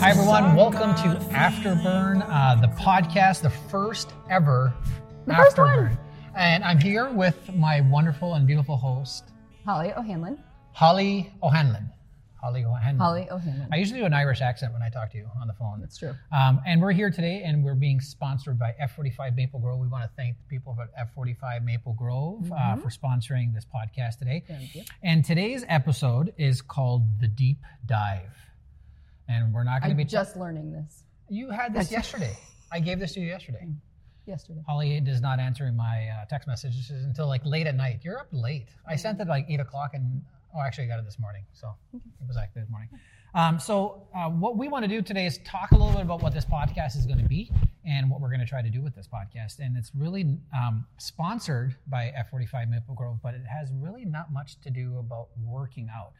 Hi, everyone. Welcome to Afterburn, uh, the podcast, the first ever The first Afterburn. one. And I'm here with my wonderful and beautiful host, Holly O'Hanlon. Holly O'Hanlon. Holly O'Hanlon. Holly O'Hanlon. I usually do an Irish accent when I talk to you on the phone. That's true. Um, and we're here today, and we're being sponsored by F45 Maple Grove. We want to thank the people at F45 Maple Grove uh, for sponsoring this podcast today. Mm-hmm. Thank you. And today's episode is called The Deep Dive. And we're not going to be just learning this You had this yesterday. I gave this to you yesterday. yesterday. Holly is not answering my uh, text messages until like late at night. You're up late. I sent it like eight o'clock, and oh, actually, I got it this morning. So it was actually this morning. Um, so uh, what we want to do today is talk a little bit about what this podcast is going to be and what we're going to try to do with this podcast. And it's really um, sponsored by F45 Maple Grove, but it has really not much to do about working out.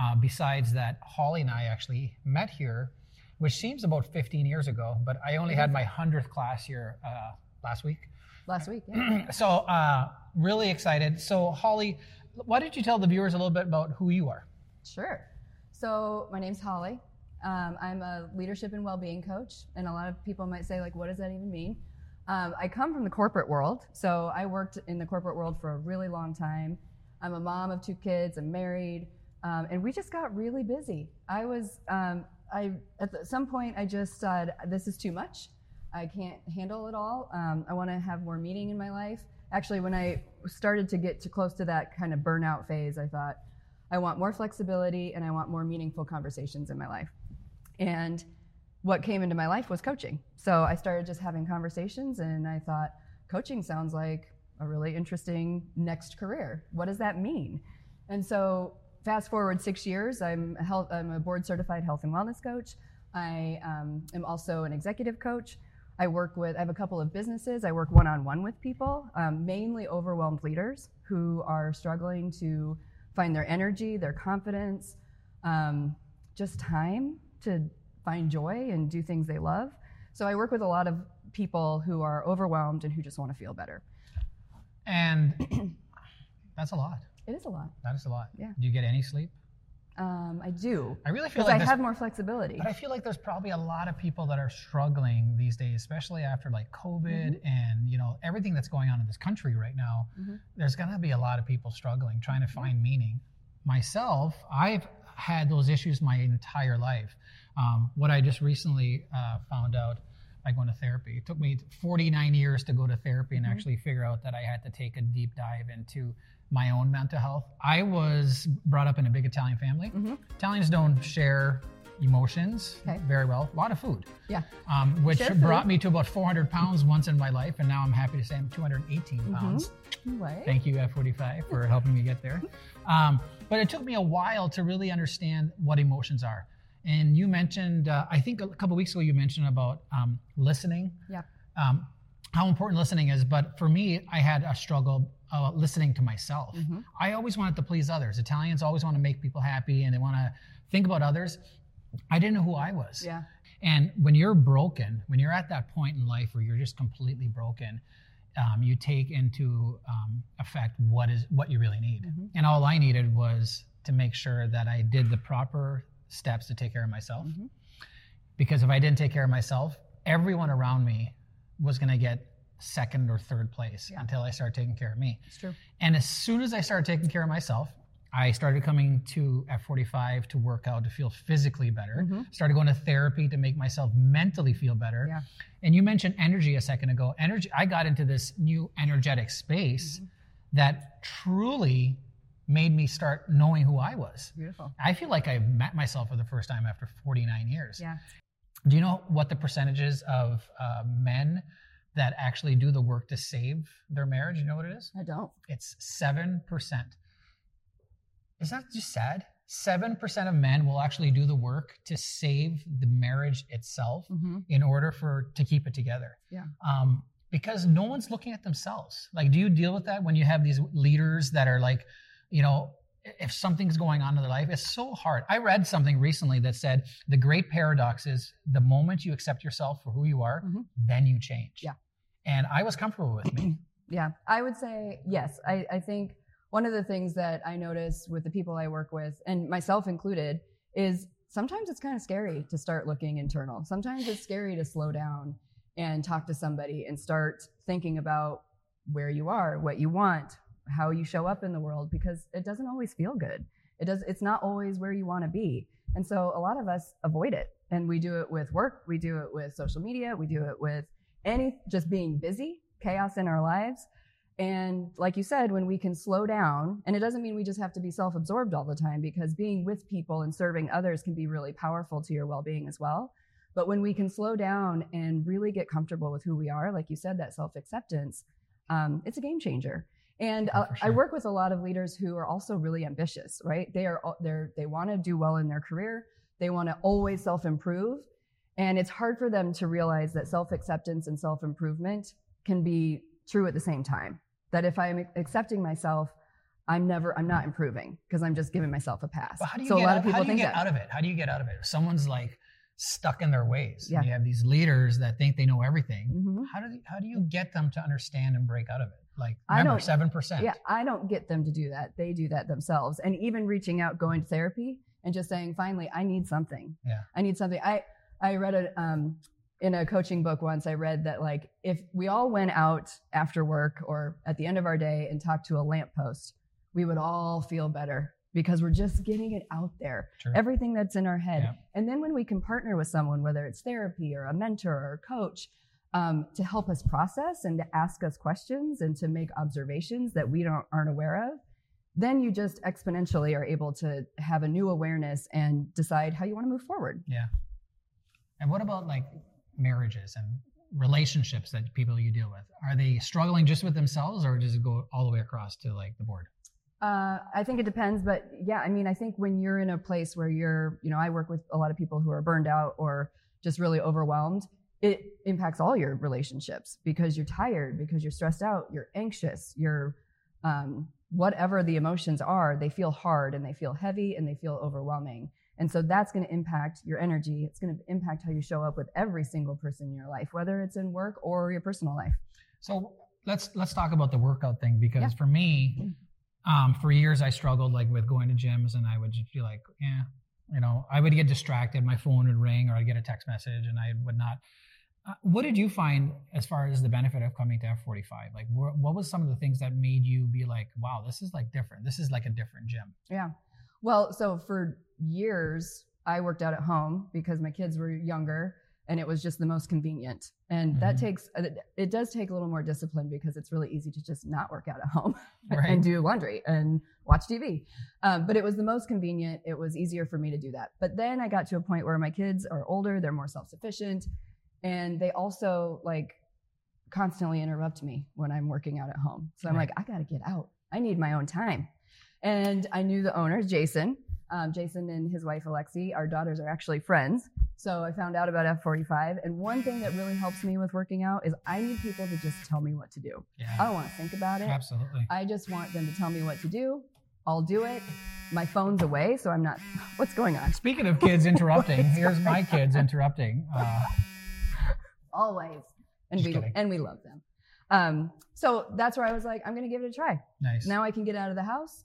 Uh, besides that, Holly and I actually met here, which seems about 15 years ago, but I only had my 100th class here uh, last week. Last week. Yeah. So, uh, really excited. So, Holly, why don't you tell the viewers a little bit about who you are? sure. So my name's Holly. Um, I'm a leadership and well-being coach, and a lot of people might say, like, what does that even mean? Um, I come from the corporate world, so I worked in the corporate world for a really long time. I'm a mom of two kids. I'm married, um, and we just got really busy. I was, um, I at some point, I just said, this is too much. I can't handle it all. Um, I want to have more meaning in my life. Actually, when I started to get too close to that kind of burnout phase, I thought, I want more flexibility and I want more meaningful conversations in my life. And what came into my life was coaching. So I started just having conversations and I thought, coaching sounds like a really interesting next career. What does that mean? And so fast forward six years, I'm a, health, I'm a board certified health and wellness coach. I um, am also an executive coach. I work with, I have a couple of businesses. I work one on one with people, um, mainly overwhelmed leaders who are struggling to find their energy, their confidence, um, just time to find joy and do things they love. So I work with a lot of people who are overwhelmed and who just want to feel better. And that's a lot. It is a lot. That is a lot. Yeah. Do you get any sleep? Um, I do. I really feel like I have more flexibility. But I feel like there's probably a lot of people that are struggling these days, especially after like COVID Mm-hmm. and you know everything that's going on in this country right now. There's gonna be a lot of people struggling, trying to find meaning. Myself, I've had those issues my entire life. Um, what I just recently uh, found out by going to therapy. It took me 49 years to go to therapy and actually figure out that I had to take a deep dive into my own mental health. I was brought up in a big Italian family. Italians don't share emotions Okay. very well. A lot of food, yeah. um, which Share food. brought me to about 400 pounds once in my life, and now I'm happy to say I'm 218 Mm-hmm. pounds. Right. Thank you, F45, for helping me get there. Um, but it took me a while to really understand what emotions are. And you mentioned, uh, I think a couple weeks ago, you mentioned about um, listening, yeah. um, how important listening is. But for me, I had a struggle uh, listening to myself. Mm-hmm. I always wanted to please others. Italians always want to make people happy and they want to think about others. I didn't know who I was. Yeah. And when you're broken, when you're at that point in life where you're just completely broken, um, you take into um, effect what is what you really need. And all I needed was to make sure that I did the proper steps to take care of myself. Because if I didn't take care of myself, everyone around me was going to get second or third place until I started taking care of me. It's true. And as soon as I started taking care of myself, I started coming to F45 to work out to feel physically better. Started going to therapy to make myself mentally feel better. Yeah. And you mentioned energy a second ago. Energy. I got into this new energetic space that truly made me start knowing who I was. Beautiful. I feel like I met myself for the first time after 49 years. Yeah. Do you know what the percentages of uh, men that actually do the work to save their marriage? You know what it is? I don't. It's 7%. Is that just sad? 7% of men will actually do the work to save the marriage itself Mhm. in order for to keep it together. Yeah. Um, because no one's looking at themselves. Like, do you deal with that when you have these leaders that are like, you know, if something's going on in their life, it's so hard. I read something recently that said the great paradox is the moment you accept yourself for who you are, Mhm. then you change. Yeah. And I was comfortable with me. Yeah, I would say yes. I, I think one of the things that I notice with the people I work with, and myself included, is sometimes it's kind of scary to start looking internal. Sometimes it's scary to slow down and talk to somebody and start thinking about where you are, what you want, how you show up in the world, because it doesn't always feel good. It does. It's not always where you want to be, and so a lot of us avoid it. And we do it with work. We do it with social media. We do it with any just being busy, chaos in our lives. And like you said, when we can slow down, and it doesn't mean we just have to be self absorbed all the time because being with people and serving others can be really powerful to your well being as well. But when we can slow down and really get comfortable with who we are, like you said, that self acceptance, um, it's a game changer. And Oh, uh, for I work with a lot of leaders who are also really ambitious, right? They are they're, they want to do well in their career. They want to always self improve, and it's hard for them to realize that self acceptance and self improvement can be true at the same time. That if I'm accepting myself, I'm never I'm not improving because I'm just giving myself a pass. How do you so get, a lot out, of people how do you think get that. out of it? How do you get out of it? If someone's like stuck in their ways, Yeah. you have these leaders that think they know everything. Mhm. How do you, how do you get them to understand and break out of it? Like remember seven percent. Yeah, I don't get them to do that. They do that themselves. And even reaching out, going to therapy, and just saying, finally, I need something. Yeah. I need something. I I read a um in a coaching book once. I read that like if we all went out after work or at the end of our day and talked to a lamppost, we would all feel better because we're just getting it out there. True. Everything that's in our head. Yeah. And then when we can partner with someone, whether it's therapy or a mentor or a coach, um, to help us process and to ask us questions and to make observations that we don't aren't aware of, then you just exponentially are able to have a new awareness and decide how you want to move forward. Yeah. And what about like marriages and relationships that people you deal with? Are they struggling just with themselves, or does it go all the way across to like the board? Uh, I think it depends, but yeah, I mean, I think when you're in a place where you're, you know, I work with a lot of people who are burned out or just really overwhelmed. It impacts all your relationships because you're tired, because you're stressed out, you're anxious, you're um, whatever the emotions are, they feel hard and they feel heavy and they feel overwhelming. And so that's going to impact your energy. It's going to impact how you show up with every single person in your life, whether it's in work or your personal life. So let's let's talk about the workout thing because Yeah. for me, um, for years I struggled like with going to gyms, and I would just be like, yeah, you know, I would get distracted, my phone would ring, or I'd get a text message, and I would not. Uh, what did you find as far as the benefit of coming to F45? Like, wh- what was some of the things that made you be like, wow, this is like different. This is like a different gym. Yeah. Well, so for years, I worked out at home because my kids were younger and it was just the most convenient. And that Mhm. takes, it, it does take a little more discipline because it's really easy to just not work out at home Right. and do laundry and watch TV. Um, but it was the most convenient. It was easier for me to do that. But then I got to a point where my kids are older, they're more self sufficient, and they also like constantly interrupt me when I'm working out at home. So I'm Right. like, I got to get out. I need my own time. And I knew the owner, Jason. Um, Jason and his wife, Alexi, our daughters are actually friends. So I found out about F45. And one thing that really helps me with working out is I need people to just tell me what to do. Yeah. I don't want to think about it. absolutely. I just want them to tell me what to do. I'll do it. My phone's away, so I'm not. What's going on? Speaking of kids interrupting, here's my kids interrupting. Uh, Always, and Just we kidding. and we love them. Um, so that's where I was like, I'm going to give it a try. nice. Now I can get out of the house.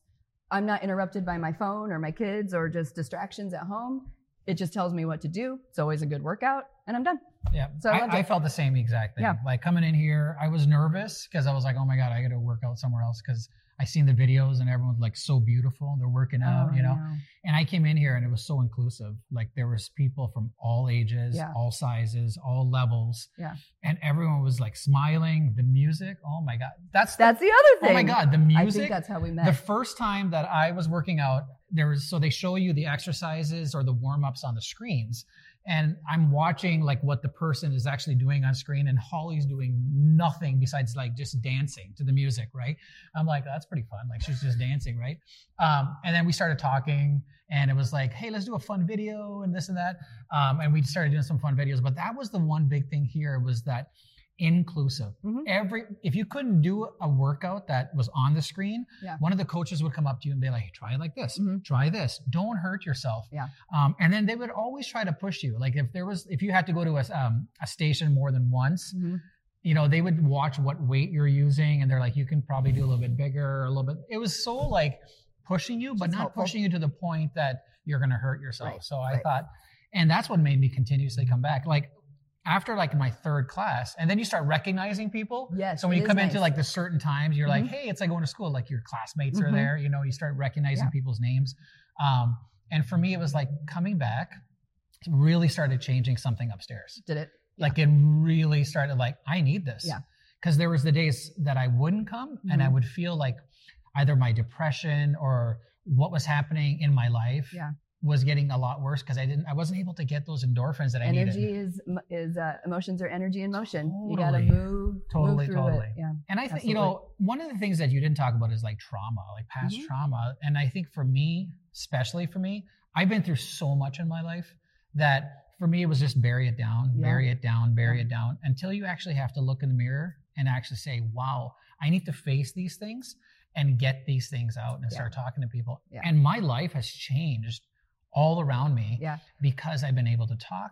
I'm not interrupted by my phone or my kids or just distractions at home. It just tells me what to do. It's always a good workout, and I'm done. Yeah, So I I, I felt the same exact thing. Yeah. Like coming in here, I was nervous because I was like, "Oh my god, I got to work out somewhere else." Because I seen the videos and everyone's like so beautiful. They're working oh, out, Oh, you know. I And I came in here and it was so inclusive. Like there was people from all ages, Yeah. all sizes, all levels. Yeah. And everyone was like smiling. The music, oh my god, that's That's the other thing. oh my god, the music. I think that's how we met. The first time that I was working out, there was so they show you the exercises or the warm ups on the screens, and I'm watching like what the person is actually doing on screen, and Holly's doing nothing besides like just dancing to the music, right? I'm like, that's pretty fun. Like she's just dancing, right? Um, and then we started talking, and it was like, hey, let's do a fun video and this and that, um, and we started doing some fun videos. But that was the one big thing here was that inclusive. Mhm. Every if you couldn't do a workout that was on the screen, Yeah. one of the coaches would come up to you and be like, hey, try it like this, Mhm. try this, don't hurt yourself. Yeah. Um, and then they would always try to push you. Like if there was, if you had to go to a, um, a station more than once, Mhm. you know, they would watch what weight you're using and they're like, you can probably do a little bit bigger or a little bit. It was so like pushing you, but not helpful. pushing you to the point that you're going to hurt yourself. Right, So I right. thought, and that's what made me continuously come back. Like after like my third class, and then you start recognizing people. Yes, So when you come into like the certain times, you're like, Mhm. hey, it's like going to school. Like your classmates are Mhm. there. You know, you start recognizing Yeah. people's names. Um, and for me, it was like coming back really started changing something upstairs Did it? like it really started like i need this Yeah. because there was the days that i wouldn't come and i Mhm. would feel like either my depression or what was happening in my life Yeah. Was getting a lot worse because i didn't i wasn't able to get those endorphins that i energy needed is is uh, emotions are energy in motion. You got to move, Totally, move through totally. it. Yeah. and i think you know one of the things that you didn't talk about is like trauma like past Mhm. trauma and i think for me especially for me i've been through so much in my life that for me it was just bury it down Yeah. bury it down bury Yeah. it down until you actually have to look in the mirror and actually say wow i need to face these things and get these things out and Yeah. start talking to people Yeah. and my life has changed all around me Yeah. because i've been able to talk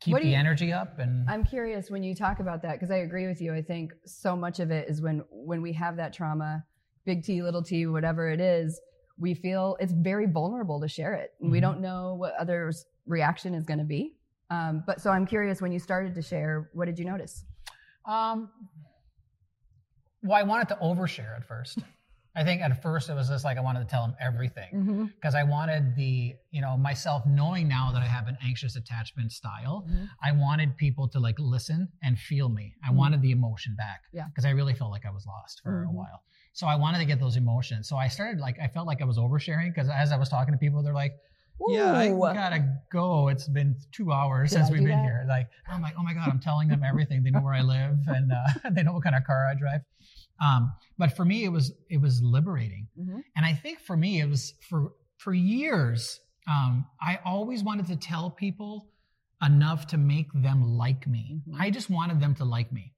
keep What the you- energy up and I'm curious when you talk about that because I agree with you. I think so much of it is when when we have that trauma, big T, little T, whatever it is, we feel it's very vulnerable to share it. And We don't know what others' reaction is going to be. Um, but so I'm curious when you started to share, what did you notice? Um, well, I wanted to overshare at first. I think at first it was just like I wanted to tell him everything Mm-hmm. because I wanted the, you know, myself knowing now that I have an anxious attachment style. Mhm. I wanted people to like listen and feel me. I Mhm. wanted the emotion back. Yeah. Because I really felt like I was lost for a Mhm. while. So I wanted to get those emotions. So I started like I felt like I was oversharing because as I was talking to people, they're like, Yeah, I gotta go. It's been two hours Did since I we've been that? here. Like, I'm like, oh my god, I'm telling them everything. They know where I live and uh, they know what kind of car I drive. Um, but for me, it was it was liberating, Mhm. and I think for me, it was for for years. Um, I always wanted to tell people enough to make them like me. Mhm. I just wanted them to like me,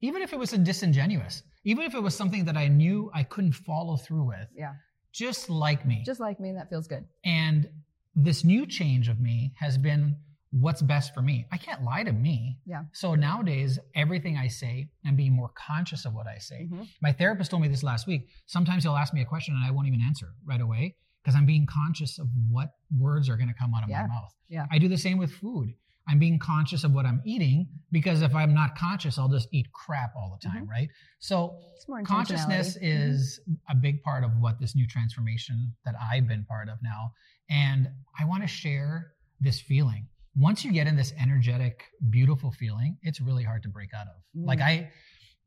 even if it was disingenuous, even if it was something that I knew I couldn't follow through with. Yeah. Just like me. Just like me, that feels good. And this new change of me has been what's best for me. I can't lie to me. Yeah. So nowadays, everything I say, I'm being more conscious of what I say. Mhm. My therapist told me this last week. Sometimes he'll ask me a question and I won't even answer right away because I'm being conscious of what words are going to come out of Yeah. my mouth. Yeah. I do the same with food. I'm being conscious of what I'm eating because if I'm not conscious, I'll just eat crap all the time, right? So consciousness. Mhm. is a big part of what this new transformation that I've been part of now. And I want to share this feeling. Once you get in this energetic, beautiful feeling, it's really hard to break out of. Mm. Like I,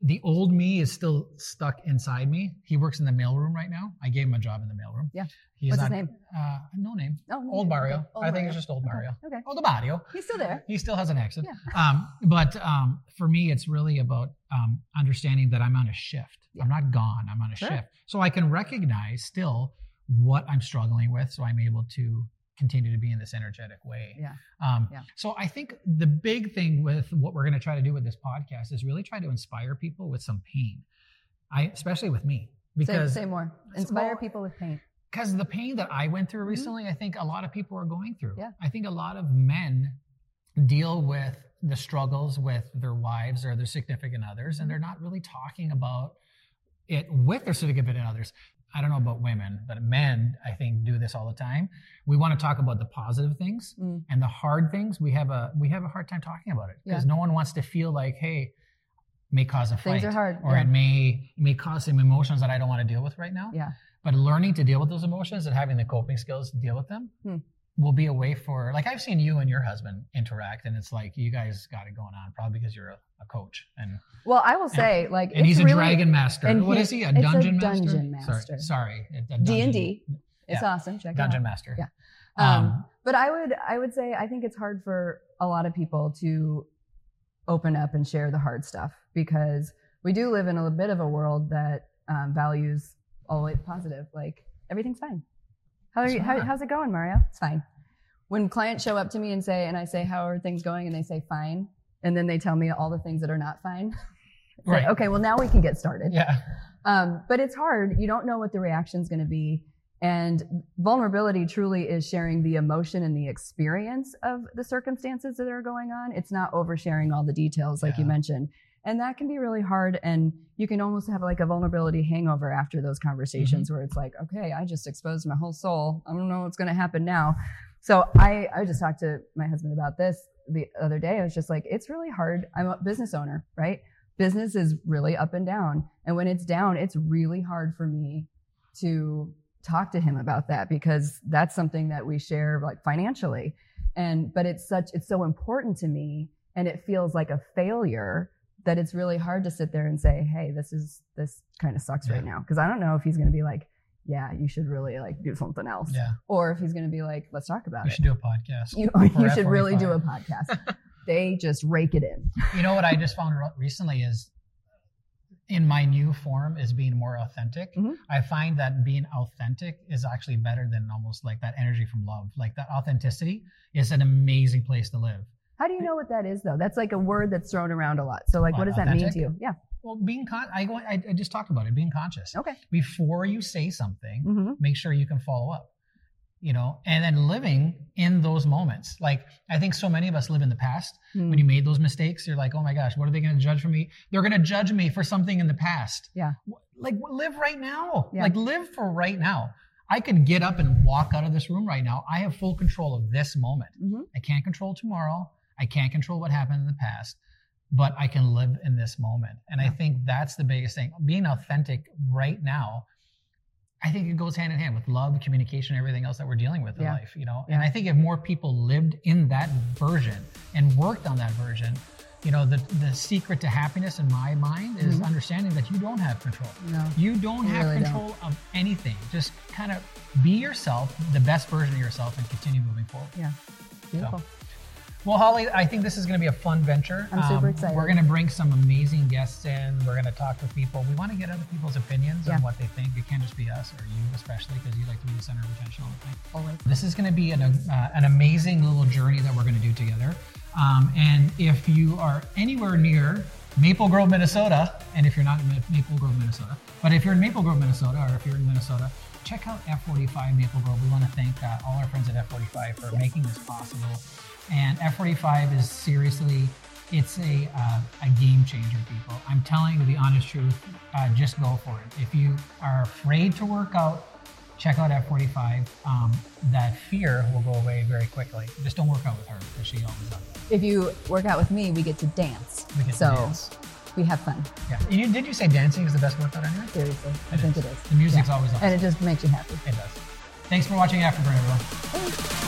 the old me is still stuck inside me. He works in the mailroom right now. I gave him a job in the mailroom. Yeah. He's What's his not, name? Uh, no name. Oh, no, Old okay. Mario. Old I think Mario. it's just old Okay, Mario. Okay. Old Mario He's still there. he still has an accent. Yeah. Um, but um, for me, it's really about um, understanding that I'm on a shift. Yeah. I'm not gone. I'm on a Sure. shift. So I can recognize still what I'm struggling with. So I'm able to continue to be in this energetic way. Yeah. Um, Yeah. So I think the big thing with what we're going to try to do with this podcast is really try to inspire people with some pain. I, especially with me, Say, because say more. Inspire well, people with pain. because the pain that I went through Mhm. recently, I think a lot of people are going through. Yeah. I think a lot of men deal with the struggles with their wives or their significant others, and they're not really talking about it with their significant others. I don't know about women, but men, I think, do this all the time. We want to talk about the positive things Mm. and the hard things. We have a we have a hard time talking about it because Yeah. no one wants to feel like, hey, may cause a fight are hard. or yeah. it may may cause some emotions that I don't want to deal with right now. Yeah. But learning to deal with those emotions and having the coping skills to deal with them Hmm. Will be a way for like I've seen you and your husband interact, and it's like you guys got it going on, probably because you're a, a coach and Well, I will say, like, and he's a really, dragon master. and what is he? A it's a dungeon master? dungeon master. Sorry, sorry, a- a D dungeon- and D. It's yeah. awesome. Check Dungeon it out. master. Yeah. Um, Um, but I would, I would say, I think it's hard for a lot of people to open up and share the hard stuff because we do live in a bit of a world that um, values always positive. Like everything's fine. How are you, how, how's it going, Mario? It's fine. When clients show up to me and say, and I say, how are things going? And they say, fine. And then they tell me all the things that are not fine. Like, Right. okay, well, now we can get started. yeah. Um, but it's hard. You don't know what the reaction's going to be. And vulnerability truly is sharing the emotion and the experience of the circumstances that are going on. It's not oversharing all the details, like you mentioned. And that can be really hard. And you can almost have like a vulnerability hangover after those conversations mm-hmm. where it's like, okay, I just exposed my whole soul. I don't know what's going to happen now. So I, I just talked to my husband about this the other day. I was just like, it's really hard. I'm a business owner, right? Business is really up and down. And when it's down, it's really hard for me to talk to him about that because that's something that we share like financially. And, but it's such, it's so important to me and it feels like a failure that it's really hard to sit there and say, Hey, this is, this kind of sucks right now. Cause I don't know if he's going to be like, yeah, you should really like do something else. Yeah. Or if he's going to be like, let's talk about We it. You should do a podcast. You, you should really do a F45. podcast. they just rake it in. You know what I just found re- recently is in my new form is being more authentic. Mhm. I find that being authentic is actually better than almost like that energy from love. Like that authenticity is an amazing place to live. How do you know what that is though? That's like a word that's thrown around a lot. So like, what What, does that mean to you? Yeah. Well, being con- I go I, I just talked about it, being conscious. Okay. Before you say something, hmm make sure you can follow up. You know, and then living in those moments. Like I think so many of us live in the past. Mm. When you made those mistakes, you're like, oh my gosh, what are they going to judge for me? They're going to judge me for something in the past. Yeah. Like live right now. Yeah. Like live for right now. I could get up and walk out of this room right now. I have full control of this moment. Mhm. I can't control tomorrow. I can't control what happened in the past, but I can live in this moment. And I think that's the biggest thing. Being authentic right now, I think it goes hand in hand with love, communication, everything else that we're dealing with in Yeah. life, you know. And I think if more people lived in that version and worked on that version, you know, the the secret to happiness in my mind is Mhm. understanding that you don't have control. No. You don't You have really don't. control of anything. Just kind of be yourself, the best version of yourself, and continue moving forward. Yeah. Beautiful. Well, Holly, I think this is going to be a fun venture. Um, I'm super excited. We're going to bring some amazing guests in. We're going to talk with people. We want to get other people's opinions Yeah. on what they think. It can't just be us or you, especially because you like to be the center of attention all the time. Always. This is going to be an, uh, an amazing little journey that we're going to do together. Um, and if you are anywhere near Maple Grove, Minnesota, and if you're not in Maple Grove, Minnesota, but if you're in Maple Grove, Minnesota, or if you're in Minnesota, check out F45 Maple Grove. We want to thank uh, all our friends at F45 for making this possible. And F45 is seriously, it's a, uh, a game changer, people. I'm telling you the honest truth. Uh, just go for it. If you are afraid to work out, check out F45. Um, that fear will go away very quickly. Just don't work out with her because she always does. If you work out with me, we get to dance. We get to so dance. we have fun. Yeah. You, did you say dancing is the best workout anyway? Seriously. I It think it is. The music's Yeah. always awesome. And it just makes you happy. It does. Thanks for watching Afterburn, everyone. Thanks.